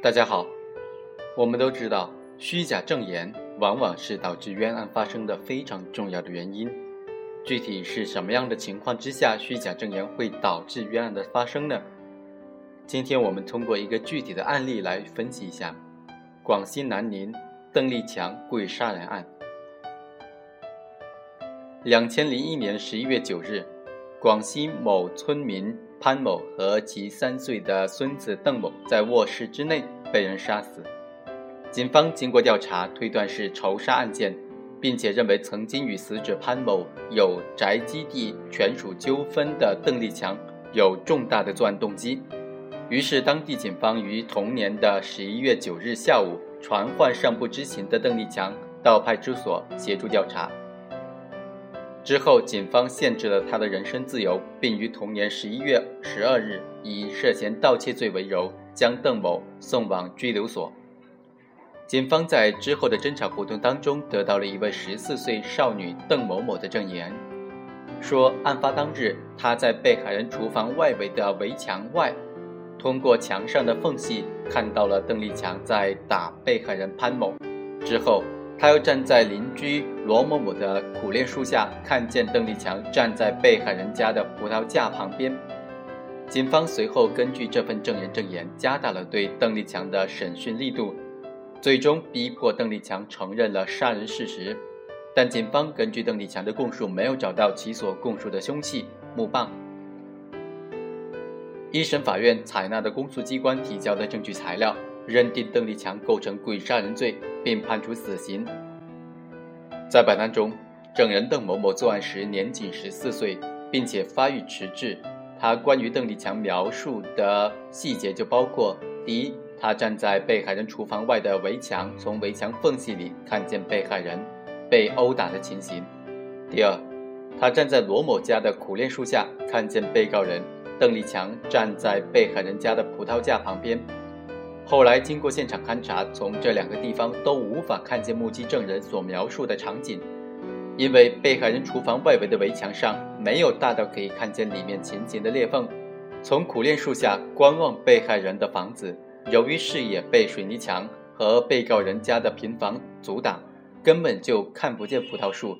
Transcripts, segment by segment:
大家好，我们都知道，虚假证言往往是导致冤案发生的非常重要的原因。具体是什么样的情况之下，虚假证言会导致冤案的发生呢？今天我们通过一个具体的案例来分析一下广西南宁邓立强故意杀人案。两千零一年十一月九日，广西某村民。潘某和其三岁的孙子邓某在卧室之内被人杀死。警方经过调查，推断是仇杀案件，并且认为曾经与死者潘某有宅基地权属纠纷的邓立强有重大的作案动机。于是，当地警方于同年的十一月九日下午传唤尚不知情的邓立强到派出所协助调查。之后，警方限制了他的人身自由，并于同年十一月十二日以涉嫌盗窃罪为由，将邓某送往拘留所。警方在之后的侦查活动当中，得到了一位十四岁少女邓某某的证言，说案发当日，她在被害人厨房外围的围墙外，通过墙上的缝隙看到了邓立强在打被害人潘某。之后。他又站在邻居罗某某的苦楝树下，看见邓立强站在被害人家的葡萄架旁边。警方随后根据这份证人证言，加大了对邓立强的审讯力度，最终逼迫邓立强承认了杀人事实。但警方根据邓立强的供述，没有找到其所供述的凶器木棒。一审法院采纳的公诉机关提交的证据材料。认定邓立强构成故意杀人罪，并判处死刑。在本案中，证人邓某某作案时年仅十四岁，并且发育迟滞。他关于邓立强描述的细节就包括：第一，他站在被害人厨房外的围墙，从围墙缝隙里看见被害人被殴打的情形；第二，他站在罗某家的苦楝树下，看见被告人邓立强站在被害人家的葡萄架旁边。后来经过现场勘查，从这两个地方都无法看见目击证人所描述的场景，因为被害人厨房外围的围墙上没有大到可以看见里面情形的裂缝。从苦楝树下观望被害人的房子，由于视野被水泥墙和被告人家的平房阻挡，根本就看不见葡萄树。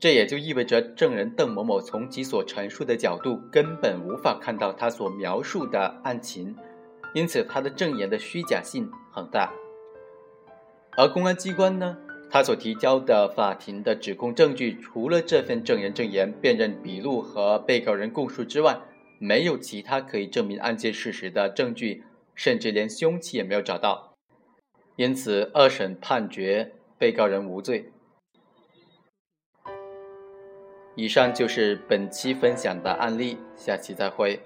这也就意味着证人邓某某从其所陈述的角度根本无法看到他所描述的案情。因此，他的证言的虚假性很大。而公安机关呢，他所提交的法庭的指控证据，除了这份证人证言、辨认笔录和被告人供述之外，没有其他可以证明案件事实的证据，甚至连凶器也没有找到。因此，二审判决被告人无罪。以上就是本期分享的案例，下期再会。